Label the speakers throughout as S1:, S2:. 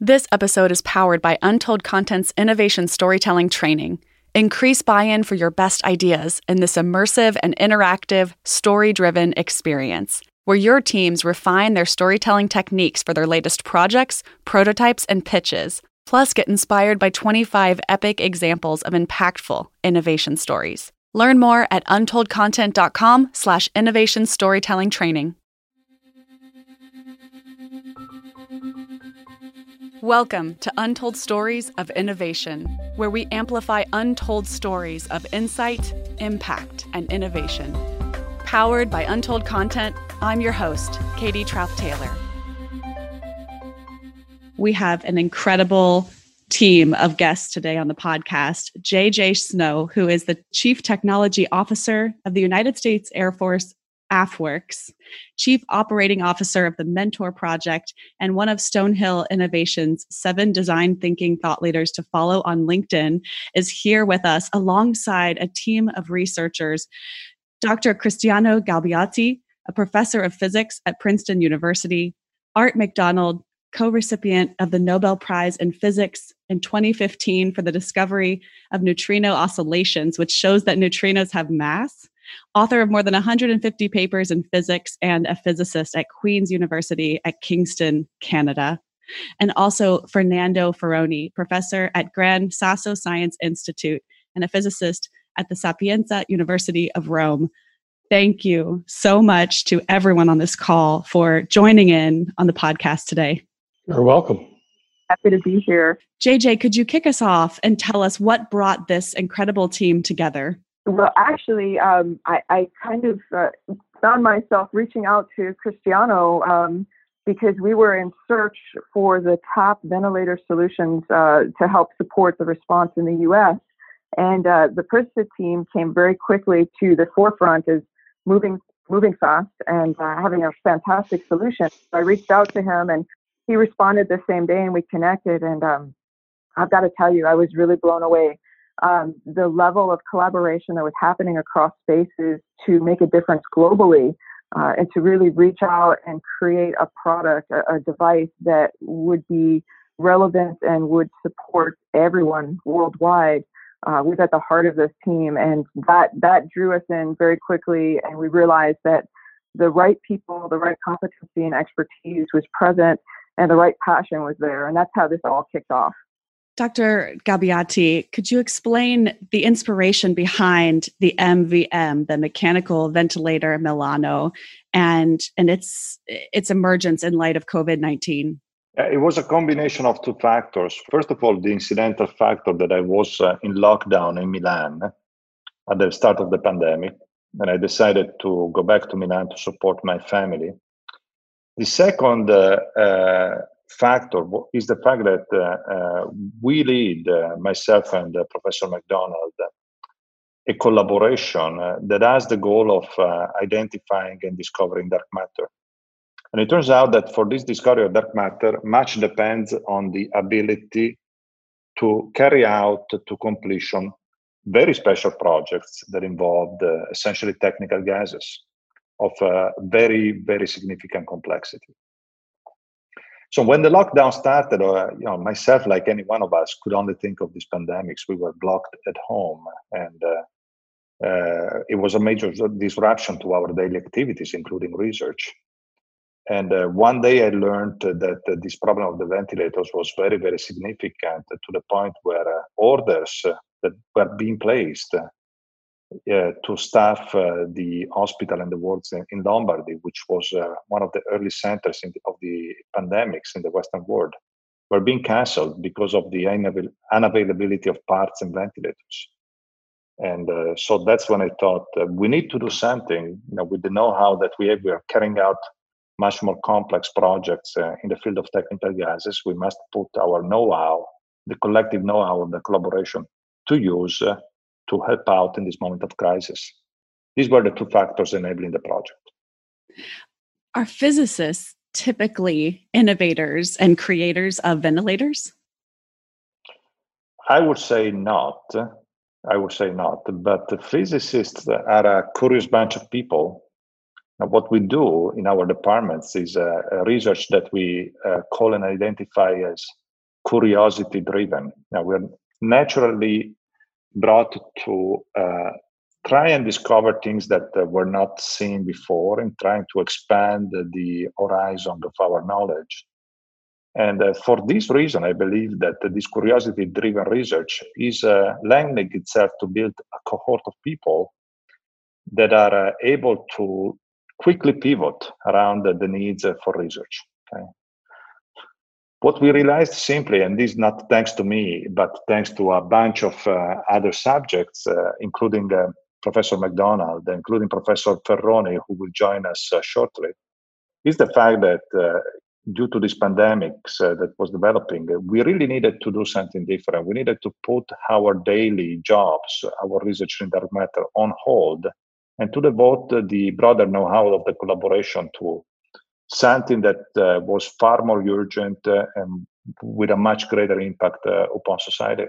S1: This episode is powered by Untold Content's innovation storytelling training. Increase buy in for your best ideas in this immersive and interactive, story driven experience, where your teams refine their storytelling techniques for their latest projects, prototypes, and pitches. Plus, get inspired by 25 epic examples of impactful innovation stories. Learn more at untoldcontent.com slash innovation storytelling training. Welcome to Untold Stories of Innovation, where we amplify untold stories of insight, impact, and innovation. Powered by Untold Content, I'm your host, Katie Trauth Taylor. We have an incredible team of guests today on the podcast. JJ Snow, who is the Chief Technology Officer of the United States Air Force AFWERX, Chief Operating Officer of the Mentor Project, and one of Stonehill Innovation's seven design thinking thought leaders to follow on LinkedIn, is here with us alongside a team of researchers. Dr. Cristiano Galbiati, a professor of physics at Princeton University, Art McDonald, co recipient of the Nobel Prize in Physics in 2015 for the discovery of neutrino oscillations, which shows that neutrinos have mass author of more than 150 papers in physics and a physicist at Queen's University at Kingston, Canada. And also Fernando Ferroni, professor at Gran Sasso Science Institute and a physicist at the Sapienza University of Rome. Thank you so much to everyone on this call for joining in on the podcast today.
S2: You're welcome.
S3: Happy to be here.
S1: JJ, could you kick us off and tell us what brought this incredible team together?
S3: Well, actually, um, I, I, kind of uh, found myself reaching out to Cristiano um, because we were in search for the top ventilator solutions uh, to help support the response in the U.S. And uh, the Princeton team came very quickly to the forefront as moving moving fast and uh, having a fantastic solution. So I reached out to him, and he responded the same day, and we connected. And um, I've got to tell you, I was really blown away um, the level of collaboration that was happening across spaces to make a difference globally uh, and to really reach out and create a product, a, a, device that would be relevant and would support everyone worldwide uh, was at the heart of this team. And that, that drew us in very quickly. And we realized that the right people, the right competency and expertise was present and the right passion was there. And that's how this all kicked off.
S1: Dr. Galbiati, could you explain the inspiration behind the MVM, the mechanical ventilator Milano, and and its its emergence in light of COVID nineteen?
S2: It was a combination of two factors. First of all, the incidental factor that I was uh, in lockdown in Milan at the start of the pandemic, and I decided to go back to Milan to support my family. The second uh, uh, factor is the fact that uh, uh, we lead, uh, myself and Professor McDonald, a collaboration that has the goal of identifying and discovering dark matter. And it turns out that for this discovery of dark matter, much depends on the ability to carry out to completion very special projects that involved uh, essentially technical gases of uh, very, very significant complexity. So when the lockdown started, uh, you know, myself, like any one of us, could only think of these pandemics. We were blocked at home, and uh, uh, it was a major disruption to our daily activities, including research. And uh, one day I learned that this problem of the ventilators was very, very significant to the point where uh, orders that were being placed uh, to staff uh, the hospital and the wards in, Lombardy, which was uh, one of the early centers the, of the pandemics in the Western world, were being cancelled because of the unavail- unavailability of parts and ventilators. And uh, so that's when I thought uh, we need to do something. You know, with the know-how that we have, we are carrying out much more complex projects uh, in the field of technical gases. We must put our know-how, the collective know-how, and the collaboration to use to help out in this moment of crisis. These were the two factors enabling the project.
S1: Are physicists typically innovators and creators of ventilators?
S2: I would say not. I would say not. But the physicists are a curious bunch of people. Now, what we do in our departments is a, a research that we uh, call and identify as curiosity driven. Now we're naturally brought to uh, try and discover things that uh, were not seen before and trying to expand the horizon of our knowledge. And uh, for this reason, I believe that this curiosity driven research is uh, lending itself to build a cohort of people that are uh, able to quickly pivot around the needs for research. Okay? What we realized simply, and this is not thanks to me, but thanks to a bunch of uh, other subjects, uh, including uh, Professor McDonald, including Professor Ferroni, who will join us uh, shortly, is the fact that uh, due to this pandemic uh, that was developing, we really needed to do something different. We needed to put our daily jobs, our research in dark matter on hold, and to devote the broader know-how of the collaboration to something that uh, was far more urgent uh, and with a much greater impact uh, upon society.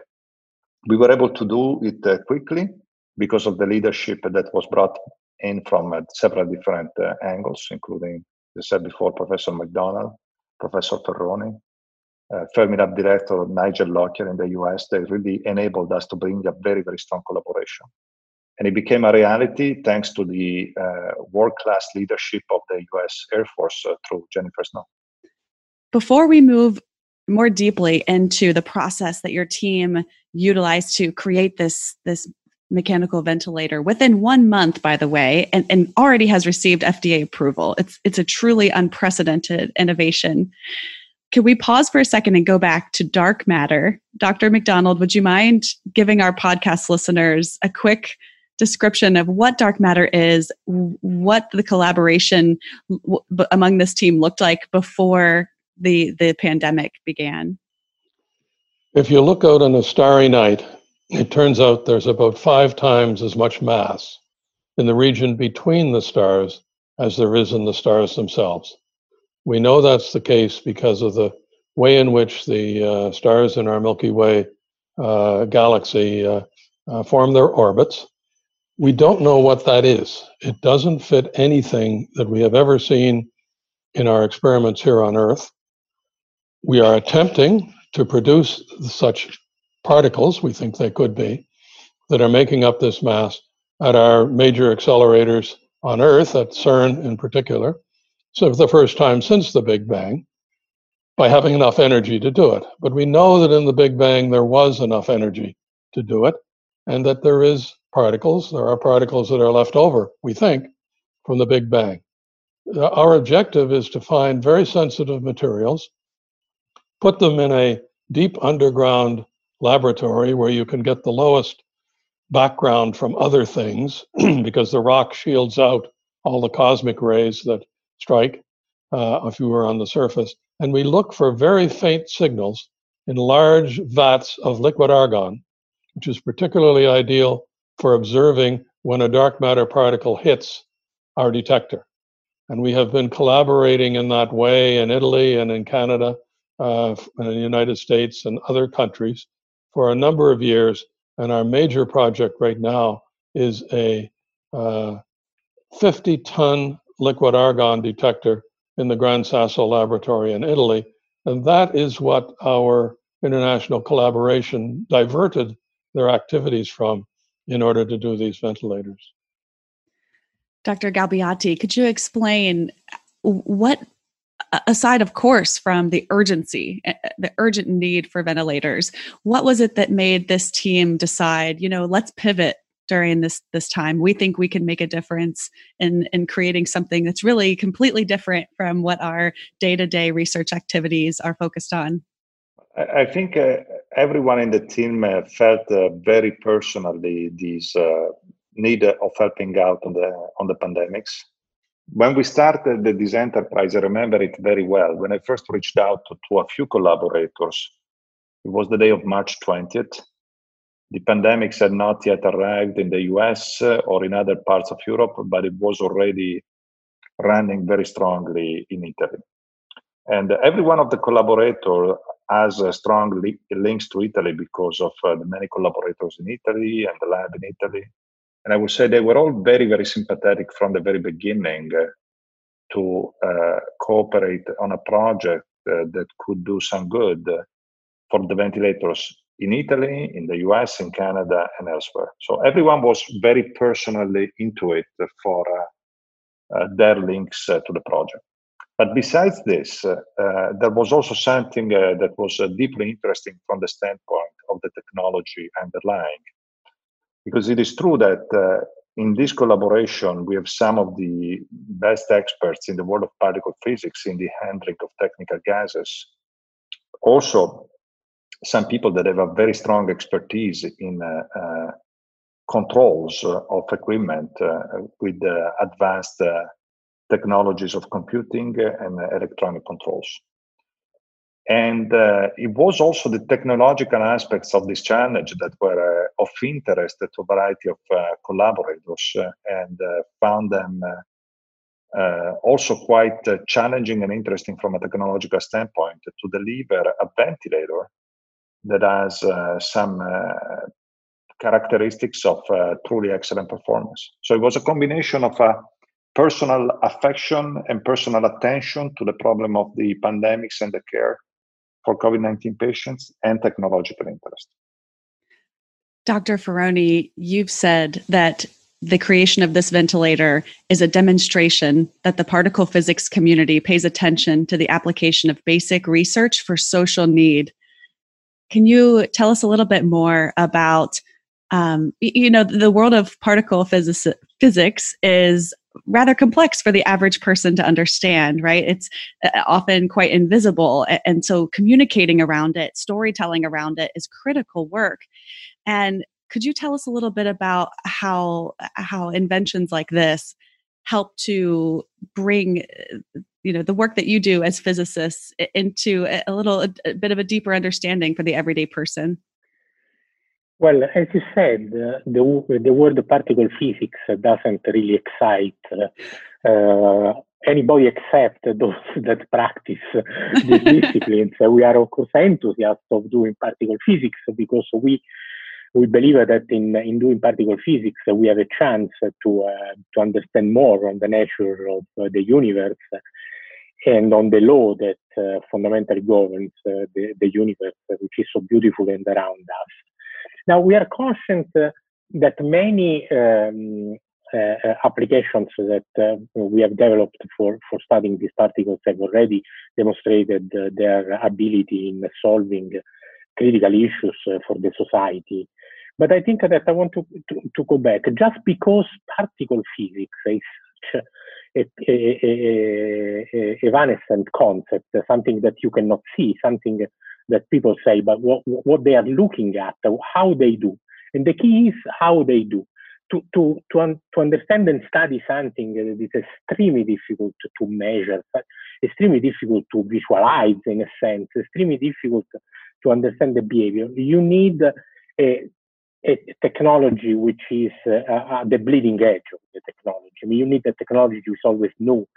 S2: We were able to do it uh, quickly because of the leadership that was brought in from uh, several different uh, angles, including, as I said before, Professor McDonald, Professor Ferroni, uh, Fermilab director Nigel Lockyer in the US. They really enabled us to bring a very, very strong collaboration and it became a reality thanks to the uh, world-class leadership of the U.S. Air Force uh, through Jennifer Snow.
S1: Before we move more deeply into the process that your team utilized to create this this mechanical ventilator within one month, by the way, and, and already has received FDA approval. It's it's a truly unprecedented innovation. Can we pause for a second and go back to dark matter? Dr. McDonald, would you mind giving our podcast listeners a quick description of what dark matter is, what the collaboration among this team looked like before the the pandemic began.
S4: If you look out on a starry night, it turns out there's about five times as much mass in the region between the stars as there is in the stars themselves. We know that's the case because of the way in which the uh, stars in our Milky Way uh, galaxy uh, uh form their orbits. We don't know what that is. It doesn't fit anything that we have ever seen in our experiments here on Earth. We are attempting to produce such particles, we think they could be, that are making up this mass at our major accelerators on Earth, at CERN in particular. So, for the first time since the Big Bang, by having enough energy to do it. But we know that in the Big Bang there was enough energy to do it, and that there is particles. There are particles that are left over, we think, from the Big Bang. Uh, our objective is to find very sensitive materials, put them in a deep underground laboratory where you can get the lowest background from other things because the rock shields out all the cosmic rays that strike uh, if you were on the surface. And we look for very faint signals in large vats of liquid argon, which is particularly ideal for observing when a dark matter particle hits our detector. And we have been collaborating in that way in Italy and in Canada, uh, in the United States and other countries for a number of years. And our major project right now is a uh, 50 ton liquid argon detector in the Gran Sasso laboratory in Italy. And that is what our international collaboration diverted their activities from in order to do these ventilators.
S1: Dr. Galbiati, could you explain what, aside of course from the urgency, eh, eh, the urgent need for ventilators, what was it that made this team decide, you know, let's pivot during this this time we think we can make a difference in in creating something that's really completely different from what our day-to-day research activities are focused on
S2: I think uh, everyone in the team uh, felt uh, very personally this uh, need of helping out on the on the pandemics. When we started this enterprise, I remember it very well. When I first reached out to, to a few collaborators, it was the day of March 20th. The pandemics had not yet arrived in the US uh, or in other parts of Europe, but it was already running very strongly in Italy. And every one of the collaborators has strong li- links to Italy because of uh, the many collaborators in Italy and the lab in Italy. And I would say they were all very, very sympathetic from the very beginning uh, to uh, cooperate on a project that could do some good for the ventilators in Italy, in the US, in Canada, and elsewhere. So everyone was very personally into it for uh, uh, their links uh, to the project. But besides this, uh, uh, there was also something uh, that was deeply interesting from the standpoint of the technology underlying. Because it is true that in this collaboration, we have some of the best experts in the world of particle physics in the handling of technical gases. Also, some people that have a very strong expertise in uh, uh, controls of equipment uh, with advanced technologies of computing and electronic controls. And uh, it was also the technological aspects of this challenge that were uh, of interest to a variety of uh, collaborators uh, and uh, found them uh, also quite challenging and interesting from a technological standpoint to deliver a ventilator that has some characteristics of truly excellent performance. So it was a combination of a personal affection and personal attention to the problem of the pandemics and the care for COVID 19 patients and technological interest.
S1: Dr. Ferroni, you've said that the creation of this ventilator is a demonstration that the particle physics community pays attention to the application of basic research for social need. Can you tell us a little bit more about um, you know the world of particle physics, physics is rather complex for the average person to understand right? It's uh, often quite invisible and so communicating around it storytelling around it is critical work. And could you tell us a little bit about how how inventions like this help to bring uh, you know the work that you do as physicists into a little a bit of a deeper understanding for the everyday person
S5: well, as you said, uh, the, the word particle physics doesn't really excite uh, anybody except those that practice these disciplines. we are, of course, enthusiasts of doing particle physics because we we believe that in, in doing particle physics, we have a chance to, uh, to understand more on the nature of uh, the universe and on the law that uh, fundamentally governs uh, the, the universe, which is so beautiful and around us. Now, we are conscious uh, that many um, uh, applications that uh, we have developed for, for studying these particles have already demonstrated uh, their ability in solving critical issues uh, for the society. But I think that I want to, to, to go back. Just because particle physics is such a, a, a, evanescent concept, something that you cannot see, something that people say, but what, what they are looking at, how they do. And the key is how they do. To, to, to, un, to understand and study something that is extremely difficult to measure, extremely difficult to visualize in a sense, extremely difficult to understand the behavior, you need a, a technology which is uh, uh, the bleeding edge of the technology. I mean, you need a technology which is always new,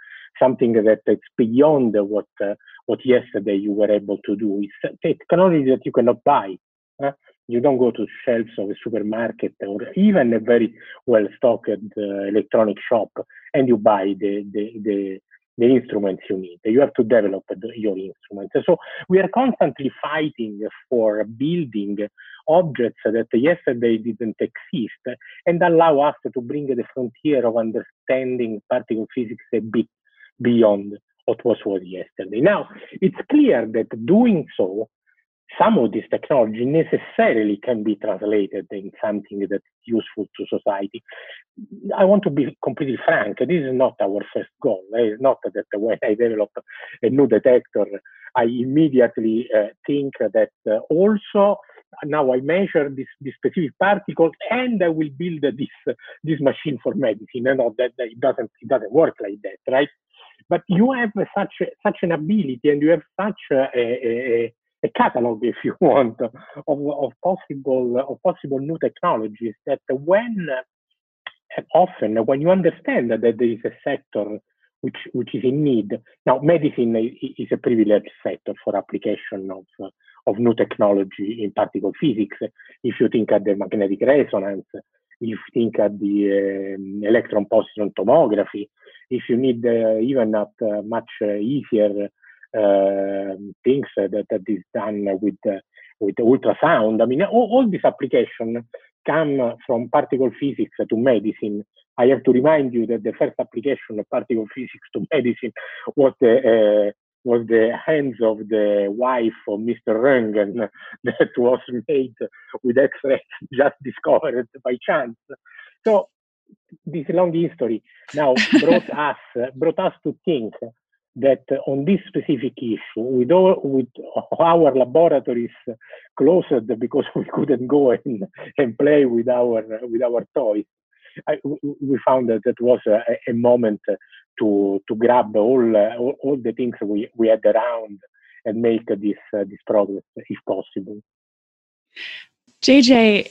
S5: something that is beyond what uh, what yesterday you were able to do. It's technology that you cannot buy. Uh, you don't go to shelves of a supermarket or even a very well stocked uh, electronic shop and you buy the, the, the, the, instruments you need. You have to develop your instruments. So we are constantly fighting for building objects that yesterday didn't exist and allow us to bring the frontier of understanding particle physics a bit beyond what was was yesterday. Now, it's clear that doing so, some of this technology necessarily can be translated in something that's useful to society. I want to be completely frank. This is not our first goal. It's not that when I develop a new detector, I immediately uh, think that uh, also now I measure this, this specific particle and I will build this this machine for medicine. No, that, that it doesn't it doesn't work like that, right? But you have such such an ability, and you have such a, a, a catalog, if you want, of, of possible of possible new technologies that when often when you understand that there is a sector which which is in need. Now, medicine is a privileged sector for application of of new technology in particle physics. If you think at the magnetic resonance, if you think at the um, electron positron tomography, if you need uh, even at uh, much uh, easier things that, that is done with with ultrasound. I mean, all, all these applications come from particle physics to medicine. I have to remind you that the first application of particle physics to medicine was the uh, was the hands of the wife of Mr. Röntgen that was made with X-rays just discovered by chance. So this long history now brought us brought us to think that on this specific issue, with all with our laboratories closed because we couldn't go and, and play with our with our toys, I, we found that it was a, a moment to to grab all, all, all the things we we had around and make this uh, this progress if possible.
S1: JJ,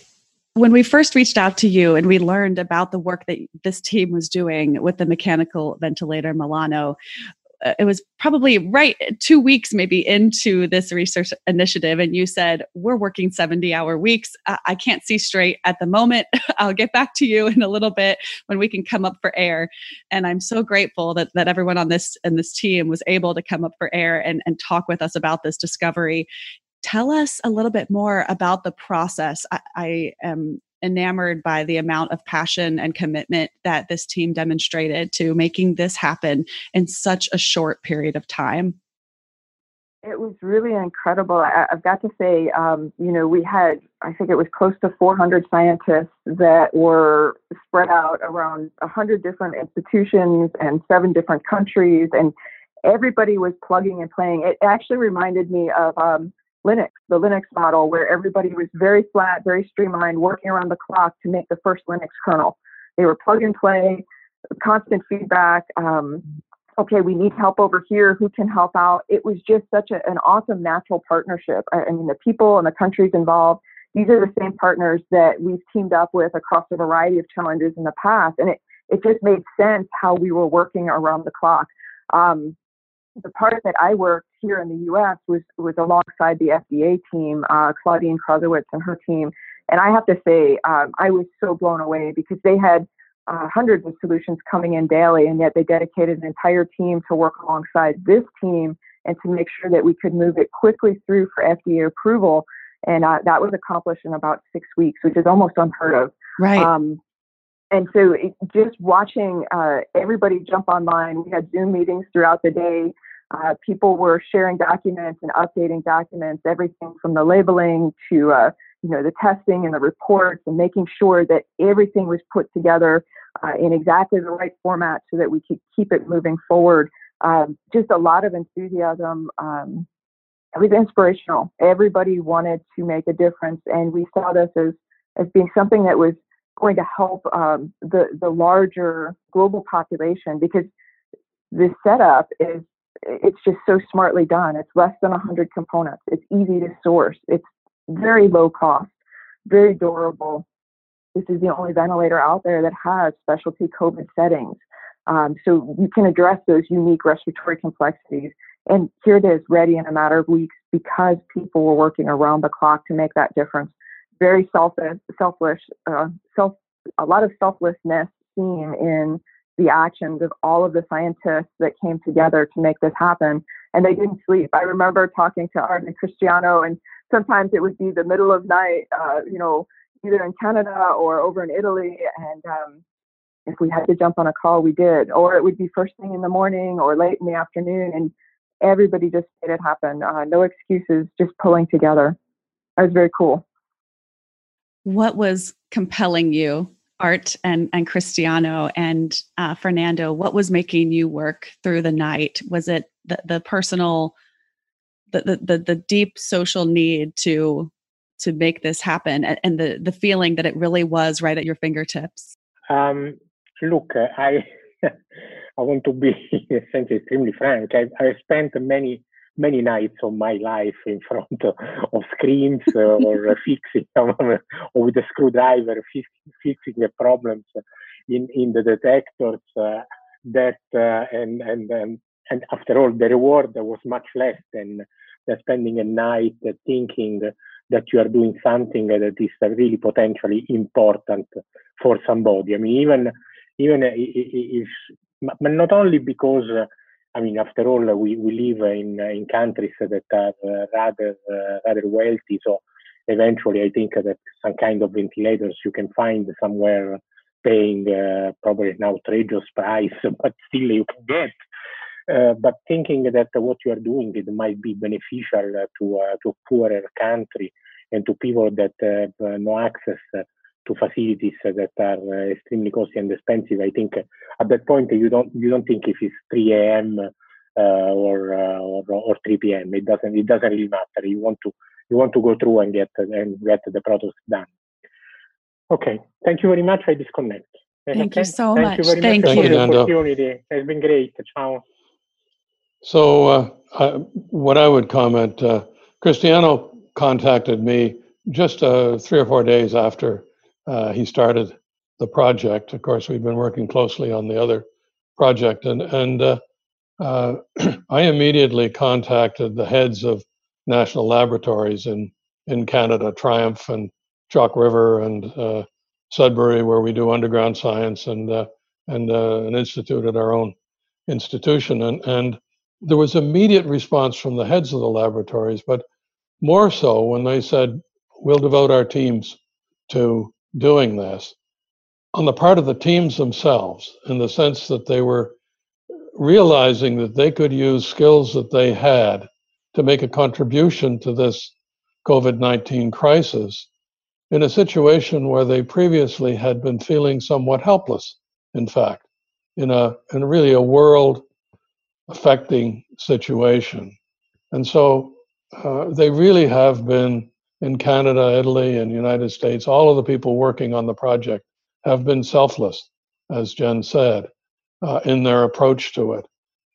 S1: when we first reached out to you and we learned about the work that this team was doing with the mechanical ventilator Milano, uh, Uh, it was probably right two weeks maybe into this research initiative and you said we're working 70 hour weeks. I can't see straight at the moment. I'll get back to you in a little bit when we can come up for air. And i'm so grateful that, that everyone on this and this team was able to come up for air and, and talk with us about this discovery. Tell us a little bit more about the process. I, I am enamored by the amount of passion and commitment that this team demonstrated to making this happen in such a short period of time.
S3: It was really incredible. I, have got to say, um, you know, we had, I think it was close to 400 scientists that were spread out around 100 different institutions and seven different countries, and everybody was plugging and playing. It actually reminded me of um, Linux, the Linux model, where everybody was very flat, very streamlined, working around the clock to make the first Linux kernel. They were plug and play, constant feedback. Um, okay, we need help over here. Who can help out? It was just such a, an awesome natural partnership. I, I mean, the people and the countries involved, these are the same partners that we've teamed up with across a variety of challenges in the past. And it, it just made sense how we were working around the clock. Um, the part that I worked here in the U.S. was was alongside the FDA team, uh, Claudine Krasowitz and her team, and I have to say um, I was so blown away because they had uh, hundreds of solutions coming in daily, and yet they dedicated an entire team to work alongside this team and to make sure that we could move it quickly through for FDA approval. And uh, that was accomplished in about six weeks, which is almost unheard of.
S1: Right. Um,
S3: and so it, just watching uh, everybody jump online, we had Zoom meetings throughout the day. Uh, people were sharing documents and updating documents, everything from the labeling to uh, you know the testing and the reports, and making sure that everything was put together uh, in exactly the right format so that we could keep it moving forward. Um, just a lot of enthusiasm. Um, it was inspirational. Everybody wanted to make a difference, and we saw this as as being something that was going to help um, the the larger global population because this setup is it's just so smartly done. It's less than 100 components. It's easy to source. It's very low cost, very durable. This is the only ventilator out there that has specialty COVID settings. Um, so you can address those unique respiratory complexities. And here it is, ready in a matter of weeks because people were working around the clock to make that difference very selfish, selfless, uh, self, a lot of selflessness seen in the actions of all of the scientists that came together to make this happen. And they didn't sleep. I remember talking to Art and Cristiano, and sometimes it would be the middle of night, uh, you know, either in Canada or over in Italy. And um, if we had to jump on a call, we did. Or it would be first thing in the morning or late in the afternoon. And everybody just made it happen. Uh, no excuses, just pulling together. It was very cool
S1: what was compelling you art and and cristiano and uh, fernando what was making you work through the night? Was it the, the personal the, the the deep social need to to make this happen and, and the the feeling that it really was right at your fingertips?
S5: Um, look i i want to be extremely frank. I, I spent many many nights of my life in front of screens uh, or fixing or with a screwdriver fixing the problems in, in the detectors uh, that uh, and, and and and after all the reward was much less than, than spending a night thinking that you are doing something that is really potentially important for somebody. I mean even even if but not only because I mean, after all, we, we live in in countries that are rather rather wealthy, so eventually, I think that some kind of ventilators you can find somewhere paying uh, probably an outrageous price, but still you can get. Uh, but thinking that what you are doing it might be beneficial to uh, to a poorer country and to people that have uh, no access to facilities that are extremely costly and expensive. I think at that point you don't you don't think if it's 3 a.m. or, or or 3 p.m. It doesn't it doesn't really matter. You want to you want to go through and get and get the product done. Okay, thank you very much. I disconnect.
S1: Thank
S5: okay?
S1: you so
S5: thank
S1: much.
S5: You very
S1: thank
S5: much
S1: you.
S5: for the opportunity. It's been great. Ciao.
S4: So, uh, I, what I would comment, uh, Cristiano contacted me just uh, three or four days after uh, he started the project. Of course, we've been working closely on the other project, and and uh, uh, I immediately contacted the heads of national laboratories in in Canada, TRIUMF and Chalk River and uh, Sudbury, where we do underground science, and uh, and uh, an institute at our own institution, and and there was immediate response from the heads of the laboratories, but more so when they said we'll devote our teams to doing this. On the part of the teams themselves, in the sense that they were realizing that they could use skills that they had to make a contribution to this COVID 19 crisis in a situation where they previously had been feeling somewhat helpless, in fact, in a in really a world affecting situation. And so uh, they really have been in Canada, Italy, and United States, all of the people working on the project have been selfless, as Jen said, uh, in their approach to it.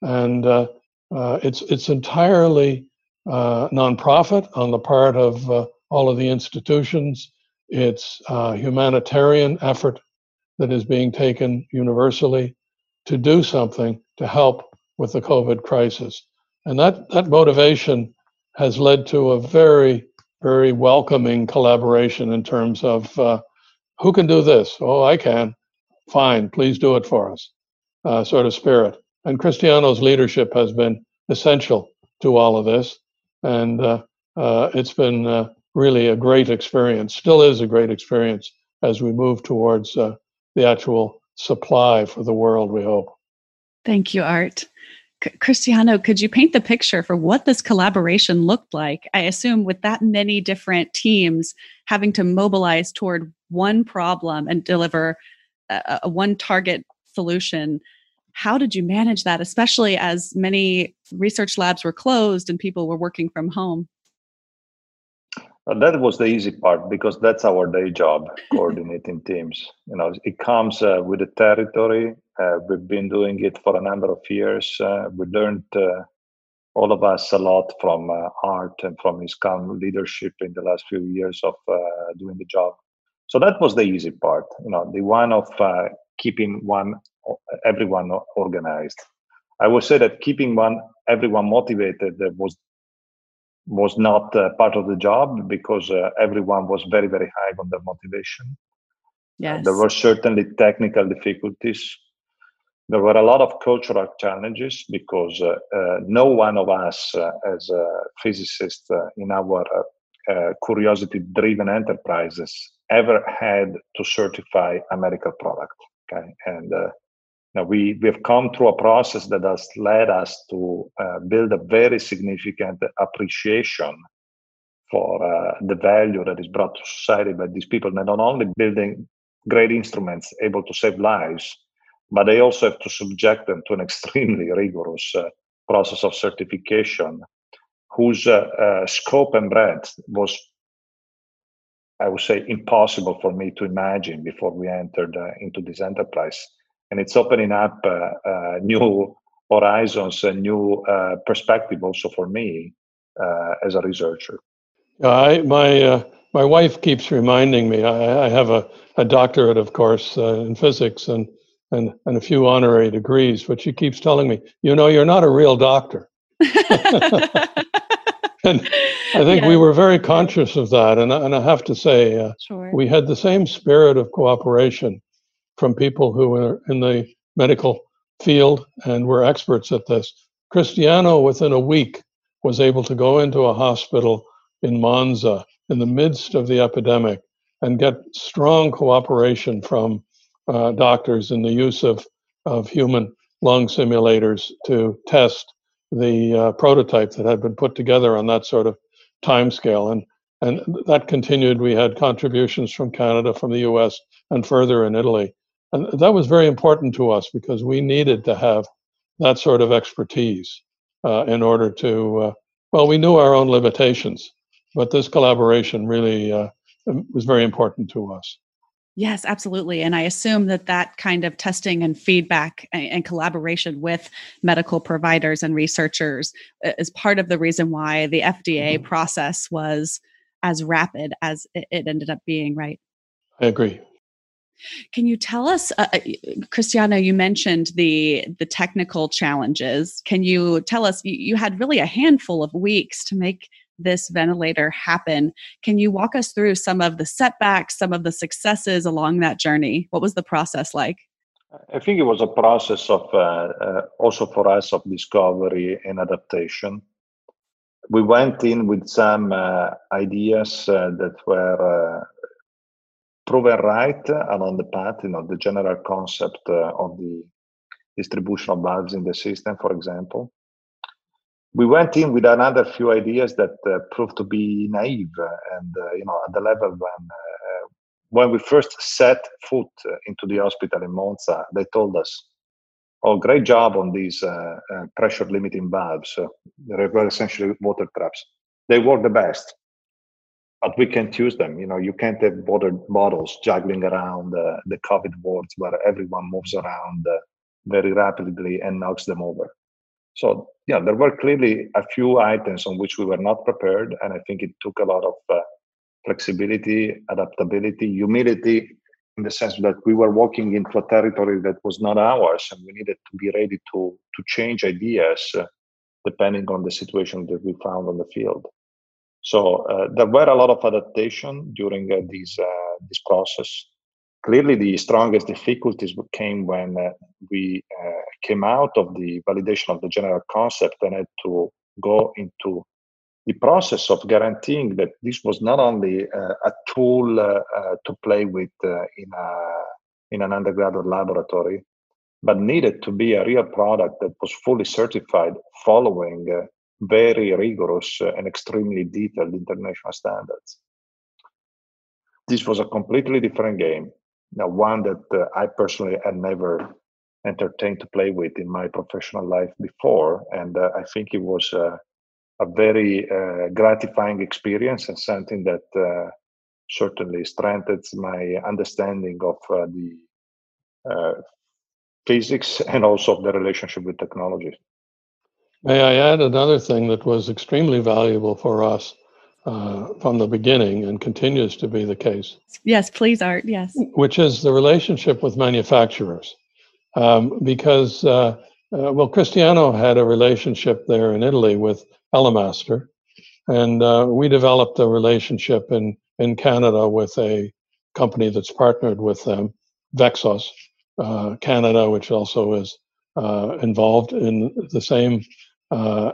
S4: And uh, uh it's it's entirely uh, nonprofit on the part of uh, all of the institutions. It's a humanitarian effort that is being taken universally to do something to help with the COVID crisis. And that, that motivation has led to a very, very welcoming collaboration in terms of uh, who can do this? Oh, I can. Fine, please do it for us, uh, sort of spirit. And Cristiano's leadership has been essential to all of this and uh, uh, it's been uh, really a great experience. Still is a great experience as we move towards uh, the actual supply for the world. We hope.
S1: Thank you, Art. Cristiano, could you paint the picture for what this collaboration looked like? I assume with that many different teams having to mobilize toward one problem and deliver a, a one target solution how did you manage that, especially as many research labs were closed and people were working from home?
S2: Well, that was the easy part because that's our day job, coordinating teams. You know, it comes uh, with the territory. Uh, we've been doing it for a number of years. Uh, we learned, uh, all of us, a lot from uh, Art and from his calm leadership in the last few years of uh, doing the job. So that was the easy part. You know, the one of keeping one everyone organized. I would say that keeping one everyone motivated was was not uh, part of the job because uh, everyone was very very high on their motivation.
S1: Yes.
S2: Uh, there were certainly technical difficulties. There were a lot of cultural challenges because uh, uh, no one of us, uh, as a physicist in our curiosity-driven enterprises, ever had to certify a medical product. Okay, and now we, we've come through a process that has led us to uh, build a very significant appreciation for uh, the value that is brought to society by these people. Not only building great instruments able to save lives, but they also have to subject them to an extremely rigorous uh, process of certification, whose uh, uh, scope and breadth was, I would say, impossible for me to imagine before we entered uh, into this enterprise and it's opening up uh, uh, new horizons and new uh, perspective also for me as a researcher.
S4: I my my wife keeps reminding me. I, I have a, a doctorate, of course, in physics and and, and a few honorary degrees, but she keeps telling me, you know, you're not a real doctor. and I think yeah. we were very conscious of that. And, and I have to say, uh, sure. we had the same spirit of cooperation from people who were in the medical field and were experts at this. Cristiano, within a week, was able to go into a hospital in Monza in the midst of the epidemic and get strong cooperation from uh, doctors in the use of, of human lung simulators to test the uh, prototype that had been put together on that sort of time scale. And, and that continued. We had contributions from Canada, from the US, and further in Italy. And that was very important to us because we needed to have that sort of expertise uh, in order to, uh, well, we knew our own limitations, but this collaboration really uh, was very important to us.
S1: Yes, absolutely. And I assume that that kind of testing and feedback and, collaboration with medical providers and researchers is part of the reason why the FDA mm-hmm. process was as rapid as it ended up being, right?
S4: I agree.
S1: Can you tell us, uh, uh Cristiano? You mentioned the the technical challenges. Can you tell us? You, you had really a handful of weeks to make this ventilator happen. Can you walk us through some of the setbacks, some of the successes along that journey? What was the process like?
S2: I think it was a process of uh, uh, also for us of discovery and adaptation. We went in with some uh, ideas uh, that were uh, proven right along the path, you know, the general concept uh, of the distribution of valves in the system, for example we went in with another few ideas that uh, proved to be naive and uh, you know at the level when uh, when we first set foot into the hospital in Monza they told us oh great job on these uh, uh, pressure limiting valves they were essentially water traps. They work the best but we can't use them. You know you can't have water bottles juggling around the covid wards where everyone moves around very rapidly and knocks them over so yeah, there were clearly a few items on which we were not prepared, and I think it took a lot of uh, flexibility, adaptability, humility, in the sense that we were walking into a territory that was not ours, and we needed to be ready to to change ideas uh, depending on the situation that we found on the field. So uh, there were a lot of adaptation during uh, these uh, this process clearly the strongest difficulties came when uh, we uh, came out of the validation of the general concept and had to go into the process of guaranteeing that this was not only uh, a tool uh, uh, to play with uh, in a in an undergraduate laboratory, but needed to be a real product that was fully certified following very rigorous and extremely detailed international standards. This was a completely different game now one that uh, I personally had never entertained to play with in my professional life before, and uh, I think it was uh, a very uh, gratifying experience and something that uh, certainly strengthens my understanding of uh, the physics and also of the relationship with technology.
S4: May I add another thing that was extremely valuable for us? Uh, from the beginning and continues to be the case.
S1: Yes, please, Art. Yes.
S4: Which is the relationship with manufacturers. Um, because, uh, uh, well, Cristiano had a relationship there in Italy with Elemaster, and uh, we developed a relationship in, in Canada with a company that's partnered with them, Vexos uh, Canada, which also is uh, involved in the same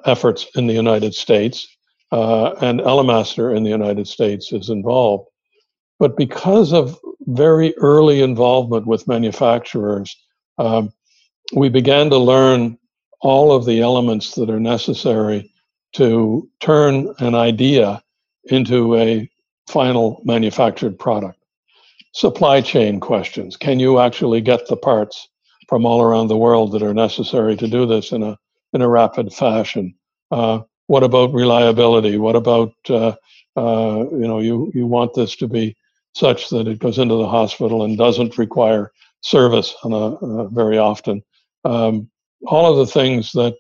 S4: efforts in the United States uh, and Elemaster in the United States is involved. But because of very early involvement with manufacturers, um, we began to learn all of the elements that are necessary to turn an idea into a final manufactured product. Supply chain questions. Can you actually get the parts from all around the world that are necessary to do this in a in a rapid fashion? Uh, what about reliability? What about uh, uh, you know you you want this to be such that it goes into the hospital and doesn't require service a, uh, very often. Um, all of the things that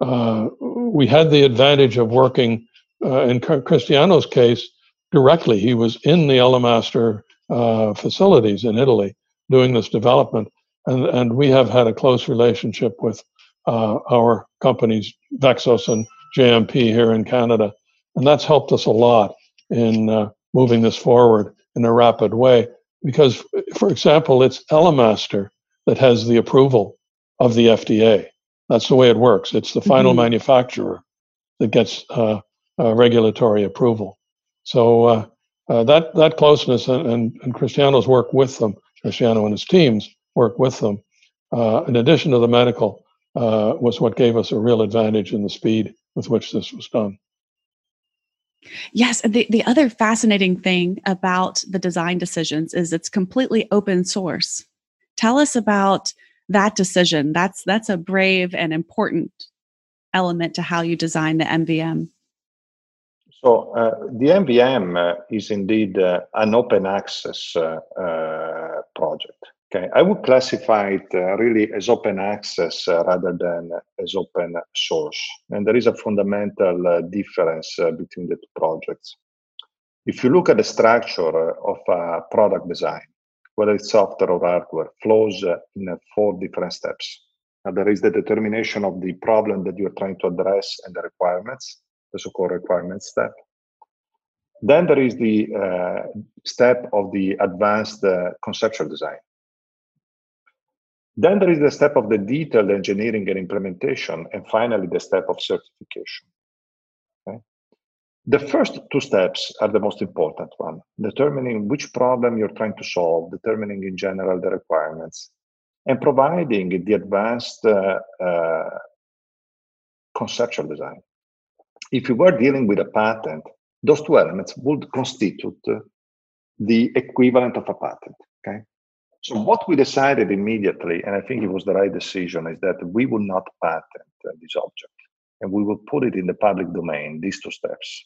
S4: uh, we had the advantage of working uh, in Cristiano's case directly. He was in the Elemaster uh, facilities in Italy doing this development, and and we have had a close relationship with our companies Vexos and JMP here in Canada. And that's helped us a lot in uh, moving this forward in a rapid way. Because, for example, it's Elemaster that has the approval of the FDA. That's the way it works. It's the final
S1: Mhm.
S4: manufacturer that gets uh, uh, regulatory approval. So uh, uh, that that closeness and, and, and Cristiano's work with them, Cristiano and his teams work with them, uh, in addition to the medical, uh, was what gave us a real advantage in the speed with which this was done.
S1: Yes, and the, the other fascinating thing about the design decisions is it's completely open source. Tell us about that decision. That's that's a brave and important element to how you design the MVM.
S2: So uh, the MVM uh, is indeed uh, an open access uh, uh, project. Okay, I would classify it uh, really as open access rather than as open source. And there is a fundamental difference between the two projects. If you look at the structure of a product design, whether it's software or hardware, flows in four different steps. Now, there is the determination of the problem that you're trying to address and the requirements, the so-called requirements step. Then there is the uh, step of the advanced uh, conceptual design. Then there is the step of the detailed engineering and implementation, and finally the step of certification. Okay? The first two steps are the most important one, determining which problem you're trying to solve, determining in general the requirements, and providing the advanced uh, uh, conceptual design. If you were dealing with a patent, those two elements would constitute the equivalent of a patent. Okay. So what we decided immediately, and I think it was the right decision, is that we will not patent uh, this object, and we will put it in the public domain. These two steps.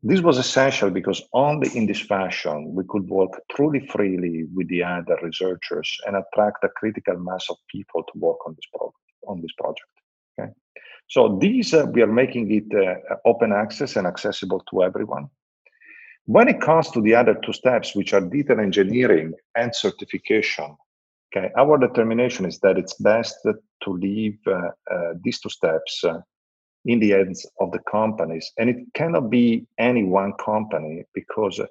S2: This was essential because only in this fashion we could work truly freely with the other researchers and attract a critical mass of people to work on this project. On this project. Okay. So these uh, we are making it uh, open access and accessible to everyone. When it comes to the other two steps, which are detail engineering and certification, okay, our determination is that it's best to leave uh, uh, these two steps uh, in the hands of the companies. And it cannot be any one company because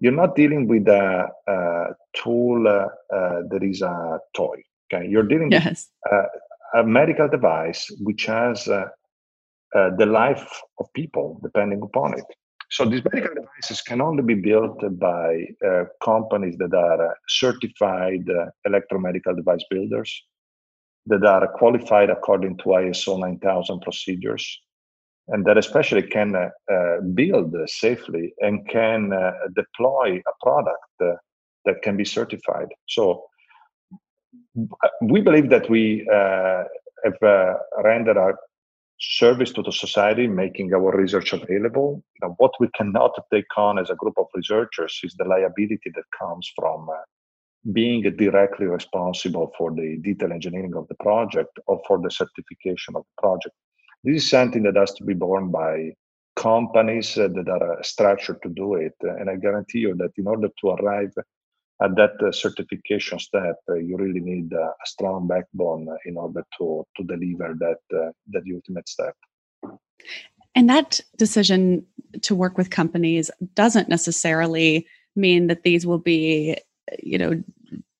S2: you're not dealing with a, a tool uh, uh, that is a toy. Okay, you're dealing yes. with uh, a medical device which has the life of people depending upon it. So these medical devices can only be built by uh, companies that are uh, certified uh, electromedical device builders, that are qualified according to ISO 9000 procedures, and that especially can uh, uh build safely and can deploy a product that can be certified. So we believe that we have rendered our service to the society, making our research available. What we cannot take on as a group of researchers is the liability that comes from uh, being directly responsible for the detail engineering of the project or for the certification of the project. This is something that has to be borne by companies uh, that are structured to do it. And I guarantee you that in order to arrive at that uh, certification step, uh, you really need uh, a strong backbone in order to to deliver that that ultimate step.
S1: And that decision to work with companies doesn't necessarily mean that these will be, you know,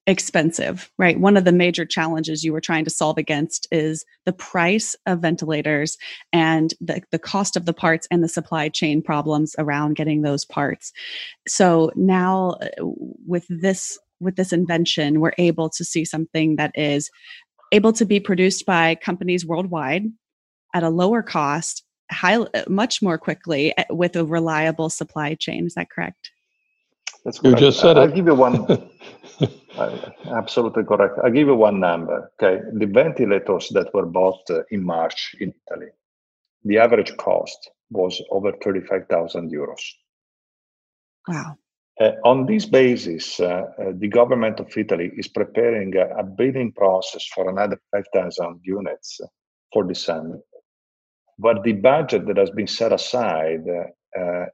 S1: expensive, right? One of the major challenges you were trying to solve against is the price of ventilators and the, the cost of the parts and the supply chain problems around getting those parts. So now uh, with this with this invention, we're able to see something that is able to be produced by companies worldwide at a lower cost, high, much more quickly uh, with a reliable supply chain. Is that correct?
S2: That's
S4: correct. You just said
S2: I'll
S4: it.
S2: give you one. absolutely correct. I'll give you one number. Okay, the ventilators that were bought uh, in March in Italy, the average cost was over thirty-five thousand euros.
S1: Wow.
S2: Uh, on this basis, uh, uh, the government of Italy is preparing a, a bidding process for another 5,000 units for December. But the budget that has been set aside uh,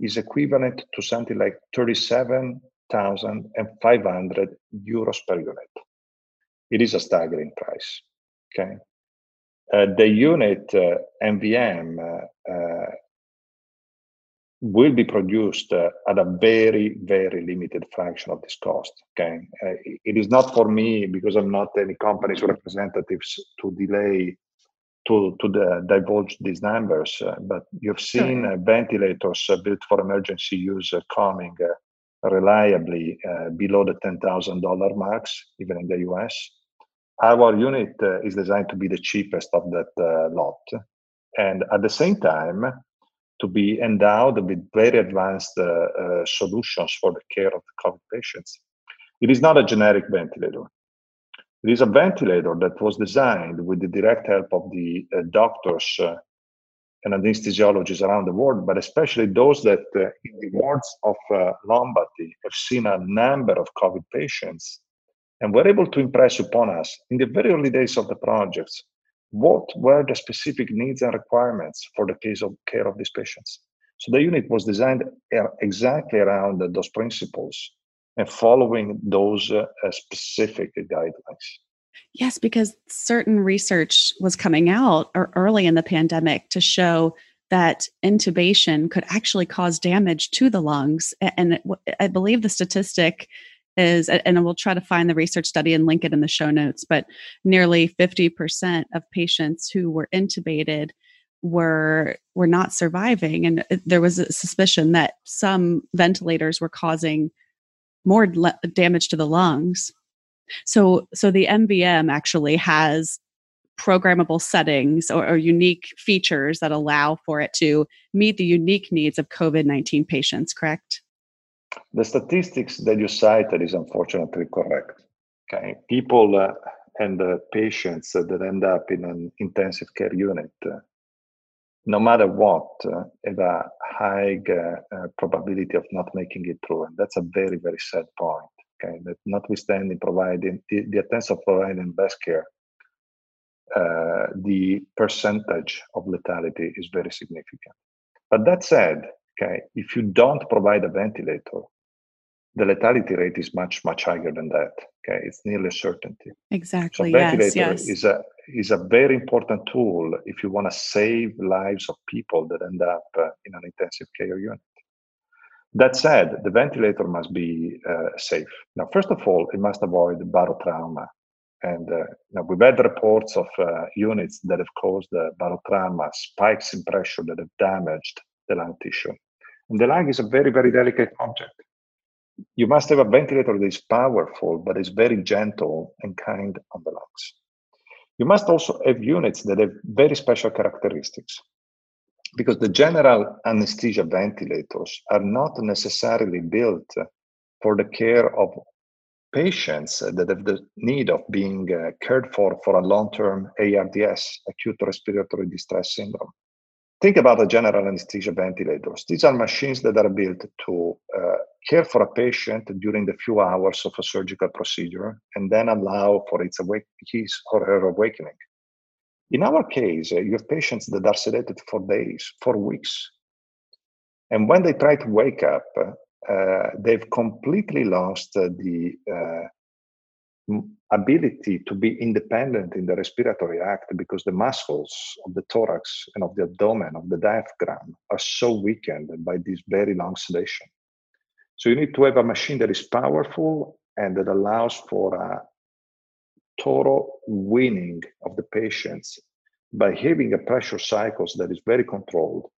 S2: is equivalent to something like 37,500 euros per unit. It is a staggering price. Okay. Uh, the unit uh, MVM uh, uh, will be produced uh, at a very, very limited fraction of this cost. Okay, uh, it is not for me because I'm not any company's representatives to delay to to the, divulge these numbers. But you've seen. Ventilators built for emergency use coming reliably below the ten thousand dollar marks, even in the U.S. Our unit is designed to be the cheapest of that lot, and at the same time to be endowed with very advanced uh, uh, solutions for the care of the COVID patients. It is not a generic ventilator. It is a ventilator that was designed with the direct help of the uh, doctors uh, and anesthesiologists around the world, but especially those that uh, in the wards of uh, Lombardy have seen a number of COVID patients and were able to impress upon us in the very early days of the projects what were the specific needs and requirements for the case of care of these patients. So the unit was designed exactly around those principles and following those uh, specific guidelines.
S1: Yes, because certain research was coming out or early in the pandemic to show that intubation could actually cause damage to the lungs. And I believe the statistic is, and we'll try to find the research study and link it in the show notes, but nearly 50% of patients who were intubated were were not surviving and uh, there was a suspicion that some ventilators were causing more le- damage to the lungs so so the mvm actually has programmable settings or, or, unique features that allow for it to meet the unique needs of covid-19 patients correct
S2: the statistics that you cited is unfortunately correct. Okay, people uh, and uh, patients that end up in an intensive care unit, uh, no matter what, uh, have a high uh, uh, probability of not making it through, and that's a very very sad point. Okay, that notwithstanding providing the, the attempts of providing best care, the percentage of lethality is very significant. But that said, Okay, if you don't provide a ventilator, the lethality rate is much much higher than that. Okay, it's nearly a certainty.
S1: Exactly.
S2: So ventilator
S1: yes, yes.
S2: is a is a very important tool if you want to save lives of people that end up uh, in an intensive care unit. That said, the ventilator must be uh, safe. Now, first of all, it must avoid barotrauma. And uh, now we've had reports of uh, units that have caused barotrauma, spikes in pressure that have damaged the lung tissue. And the lung is a very, very delicate object. You must have a ventilator that is powerful, but is very gentle and kind on the lungs. You must also have units that have very special characteristics because the general anesthesia ventilators are not necessarily built for the care of patients that have the need of being uh, cared for for a long-term ARDS, acute respiratory distress syndrome. Think about the general anesthesia ventilators. These are machines that are built to uh, care for a patient during the few hours of a surgical procedure and then allow for its awake, his or her awakening. In our case, uh, you have patients that are sedated for days, for weeks. And when they try to wake up, uh, they've completely lost uh, the uh, ability to be independent in the respiratory act because the muscles of the thorax and of the abdomen, of the diaphragm, are so weakened by this very long sedation. So you need to have a machine that is powerful and that allows for a total weaning of the patients by having a pressure cycles that is very controlled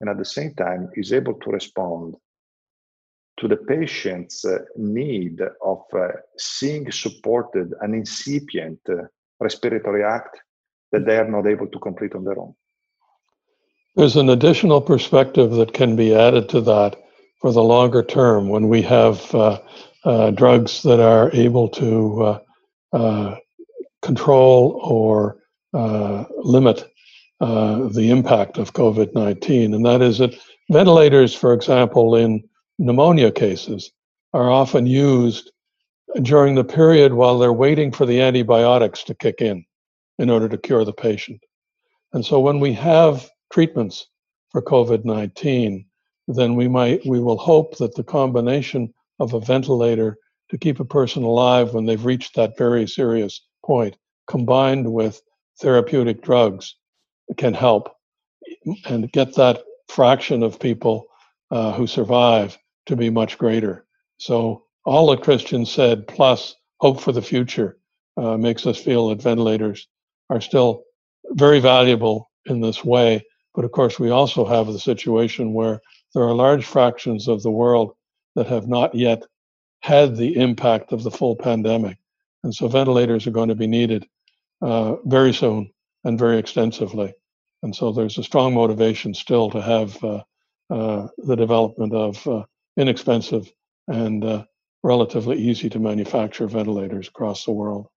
S2: and at the same time is able to respond to the patient's uh, need of uh, seeing supported an incipient uh, respiratory act that they are not able to complete on their own.
S4: There's an additional perspective that can be added to that for the longer term when we have uh, uh, drugs that are able to uh, control or limit the impact of COVID 19. And that is that ventilators, for example, in pneumonia cases are often used during the period while they're waiting for the antibiotics to kick in in order to cure the patient. And so when we have treatments for COVID-19, then we might we will hope that the combination of a ventilator to keep a person alive when they've reached that very serious point combined with therapeutic drugs can help and get that fraction of people uh, who survive to be much greater. So all that Christian said, plus hope for the future, uh, makes us feel that ventilators are still very valuable in this way. But of course, we also have the situation where there are large fractions of the world that have not yet had the impact of the full pandemic. And so ventilators are going to be needed uh, very soon and very extensively. And so there's a strong motivation still to have uh, uh, the development of uh, inexpensive and uh, relatively easy to manufacture ventilators across the world.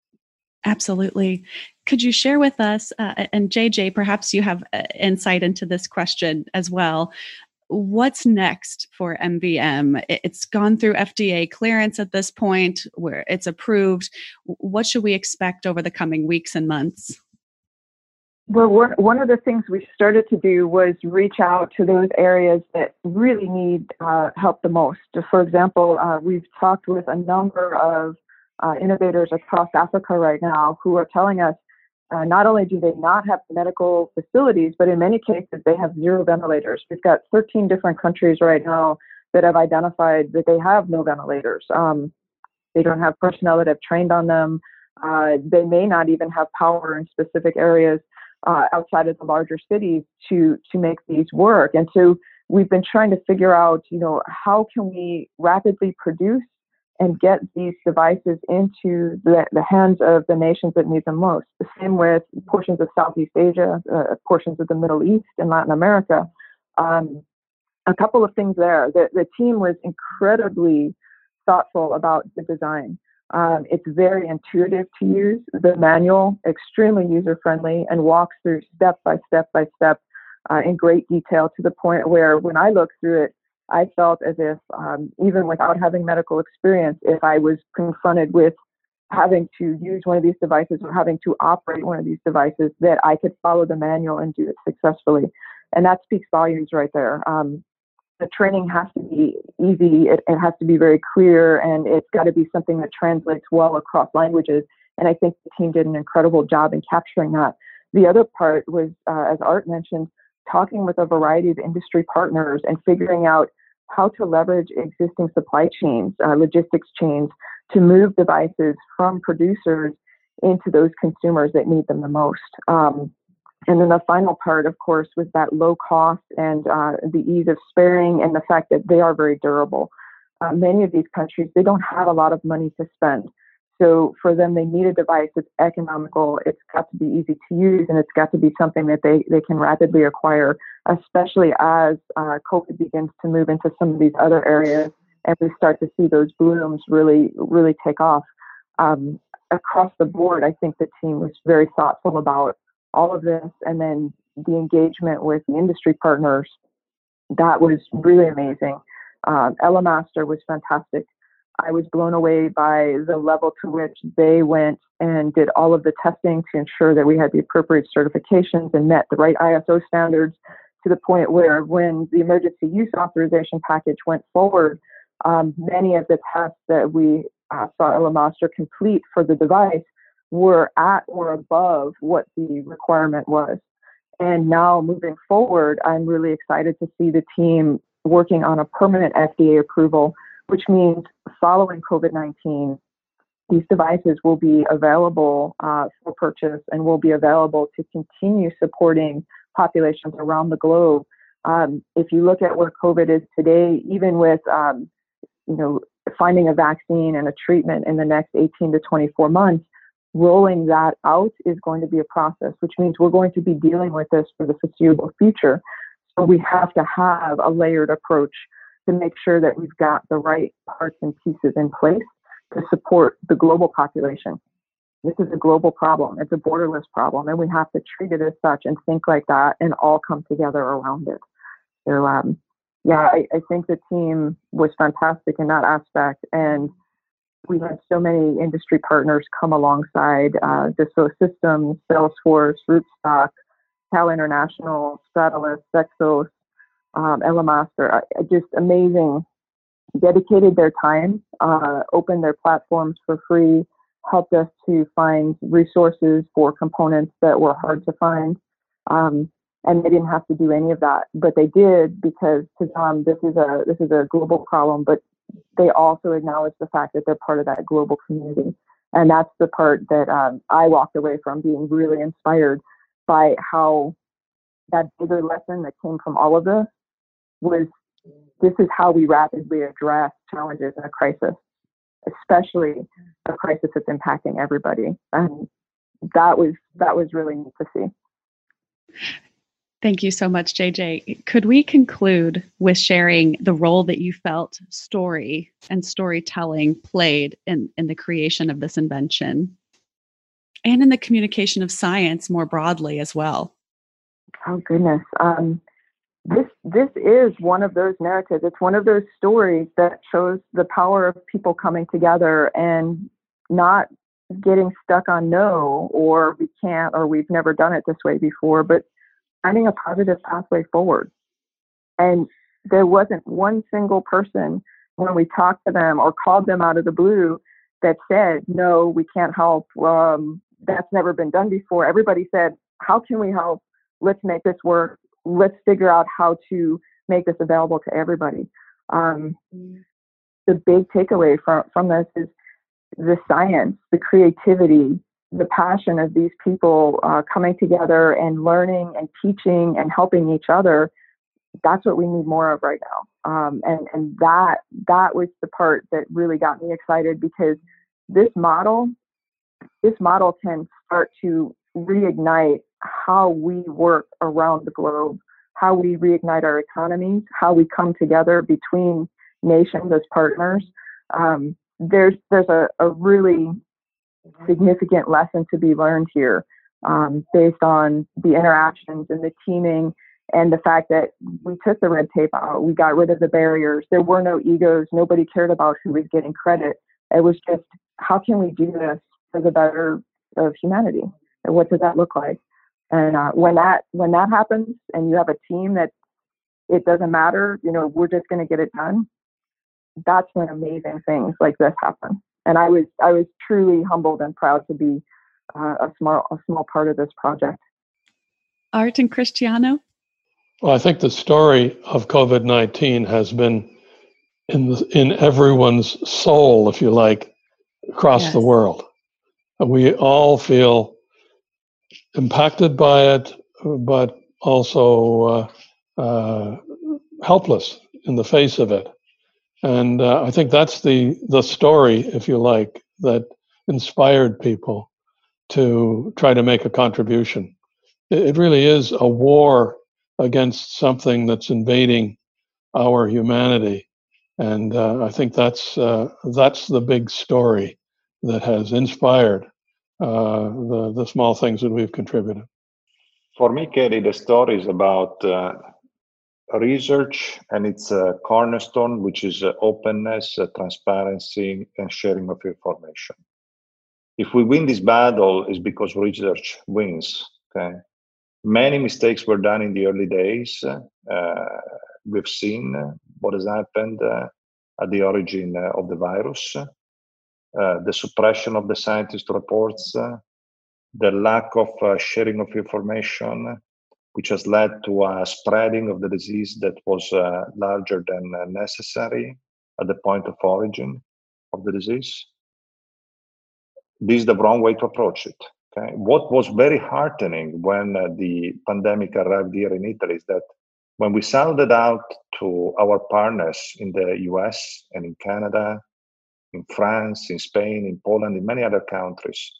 S1: Absolutely. Could you share with us, uh, and JJ, perhaps you have insight into this question as well. What's next for MVM? It's gone through FDA clearance at this point where it's approved. What should we expect over the coming weeks and months?
S3: Well, one of the things we started to do was reach out to those areas that really need uh, help the most. For example, uh, we've talked with a number of uh, innovators across Africa right now who are telling us uh, not only do they not have medical facilities, but in many cases they have zero ventilators. We've got 13 different countries right now that have identified that they have no ventilators. Um, they don't have personnel that have trained on them. Uh, they may not even have power in specific areas uh, outside of the larger cities to to make these work. And so we've been trying to figure out, you know, how can we rapidly produce and get these devices into the, the hands of the nations that need them most. The same with portions of Southeast Asia, uh, portions of the Middle East and Latin America. Um, a couple of things there. The, the team was incredibly thoughtful about the design. Um, it's very intuitive to use. The manual, extremely user friendly, and walks through step by step by step uh, in great detail to the point where when I look through it, I felt as if, um, even without having medical experience, if I was confronted with having to use one of these devices or having to operate one of these devices, that I could follow the manual and do it successfully. And that speaks volumes right there. Um, the training has to be easy, it, it has to be very clear, and it's got to be something that translates well across languages. And I think the team did an incredible job in capturing that. The other part was, uh, as Art mentioned, talking with a variety of industry partners and figuring out how to leverage existing supply chains, uh, logistics chains to move devices from producers into those consumers that need them the most. Um, and then the final part, of course, was that low cost and uh, the ease of sparing and the fact that they are very durable. Uh, many of these countries, they don't have a lot of money to spend. So for them, they need a device that's economical. It's got to be easy to use, and it's got to be something that they, they can rapidly acquire, especially as uh, COVID begins to move into some of these other areas and we start to see those blooms really, really take off. Um, across the board, I think the team was very thoughtful about all of this, and then the engagement with the industry partners. That was really amazing. Um, Elemaster was fantastic. I was blown away by the level to which they went and did all of the testing to ensure that we had the appropriate certifications and met the right ISO standards to the point where when the emergency use authorization package went forward, um, many of the tests that we uh, saw Elemaster complete for the device were at or above what the requirement was. And now moving forward, I'm really excited to see the team working on a permanent FDA approval which means following COVID 19, these devices will be available uh, for purchase and will be available to continue supporting populations around the globe. Um, if you look at where COVID is today, even with um, you know finding a vaccine and a treatment in the next 18 to 24 months, rolling that out is going to be a process, which means we're going to be dealing with this for the foreseeable future. So we have to have a layered approach to make sure that we've got the right parts and pieces in place to support the global population. This is a global problem. It's a borderless problem, and we have to treat it as such and think like that and all come together around it. So, um, yeah, I, I think the team was fantastic in that aspect, and we had so many industry partners come alongside uh, Systems, Salesforce, Rootstock, Cal International, Stratalus, Sexos, um, Elemaster, just amazing, dedicated their time, uh, opened their platforms for free, helped us to find resources for components that were hard to find. Um, and they didn't have to do any of that, but they did because to them this is a this is a global problem, but they also acknowledge the fact that they're part of that global community, and that's the part that um, I walked away from being really inspired by how that bigger lesson that came from all of this was this is how we rapidly address challenges in a crisis, especially a crisis that's impacting everybody. And that was that was really neat to see.
S1: Thank you so much, JJ. Could we conclude with sharing the role that you felt story and storytelling played in, in the creation of this invention and in the communication of science more broadly as well?
S3: Oh, goodness. Um, this this is one of those narratives. It's one of those stories that shows the power of people coming together and not getting stuck on no or we can't or we've never done it this way before, but finding a positive pathway forward. And there wasn't one single person when we talked to them or called them out of the blue that said, no, we can't help. Um, that's never been done before. Everybody said, how can we help? Let's make this work let's figure out how to make this available to everybody. Um, the big takeaway from, from this is the science, the creativity, the passion of these people uh, coming together and learning and teaching and helping each other. That's what we need more of right now. Um, and and that that was the part that really got me excited because this model, this model can start to reignite how we work around the globe, how we reignite our economies, how we come together between nations as partners. Um, there's there's a, a, really significant lesson to be learned here um, based on the interactions and the teaming and the fact that we took the red tape out, we got rid of the barriers. There were no egos. Nobody cared about who was getting credit. It was just how can we do this for the better of humanity? And what does that look like? And uh, when that when that happens, and you have a team that it doesn't matter, you know, we're just going to get it done. That's when amazing things like this happen. And I was I was truly humbled and proud to be uh, a small a small part of this project.
S1: Art and Cristiano.
S4: Well, I think the story of COVID nineteen has been in the, in everyone's soul, if you like, across yes. the world. We all feel impacted by it, but also uh, uh, helpless in the face of it. And uh, I think that's the the story, if you like, that inspired people to try to make a contribution. It, really is a war against something that's invading our humanity, and uh, I think that's uh, that's the big story that has inspired uh, the, the small things that we've contributed.
S2: For me, Katie, the story is about uh, research and its a cornerstone, which is uh, openness, uh, transparency, and sharing of information. If we win this battle, it's because research wins. Okay, many mistakes were done in the early days. Uh, we've seen what has happened at the origin of the virus. Uh, the suppression of the scientist reports, uh, the lack of uh, sharing of information, which has led to a spreading of the disease that was larger than necessary at the point of origin of the disease. This is the wrong way to approach it. Okay. What was very heartening when uh, the pandemic arrived here in Italy is that when we sounded out to our partners in the US and in Canada in France, in Spain, in Poland, in many other countries.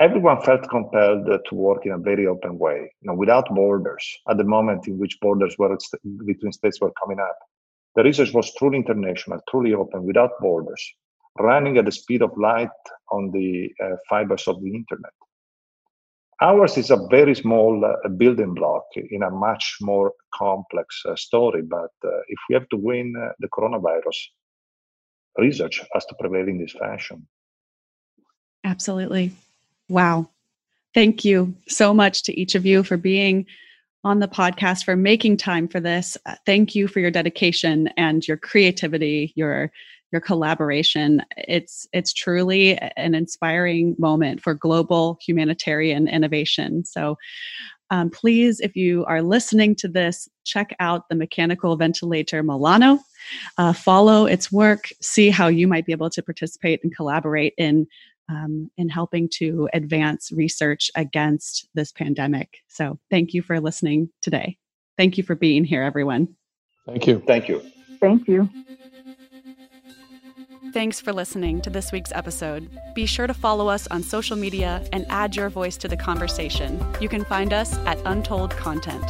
S2: Everyone felt compelled to work in a very open way, you know, without borders. At the moment in which borders were between states were coming up, the research was truly international, truly open, without borders, running at the speed of light on the uh, fibers of the internet. Ours is a very small uh, building block in a much more complex uh, story. But uh, if we have to win uh, the coronavirus, research has to prevail in this fashion.
S1: Absolutely. Wow. Thank you so much to each of you for being on the podcast, for making time for this. Uh, thank you for your dedication and your creativity, your your collaboration. It's it's truly an inspiring moment for global humanitarian innovation. So Um, please, if you are listening to this, check out the mechanical ventilator Milano. Uh, follow its work, see how you might be able to participate and collaborate in um, in helping to advance research against this pandemic. So, thank you for listening today. Thank you for being here, everyone.
S4: Thank you.
S2: Thank you.
S3: Thank you.
S1: Thanks for listening to this week's episode. Be sure to follow us on social media and add your voice to the conversation. You can find us at Untold Content.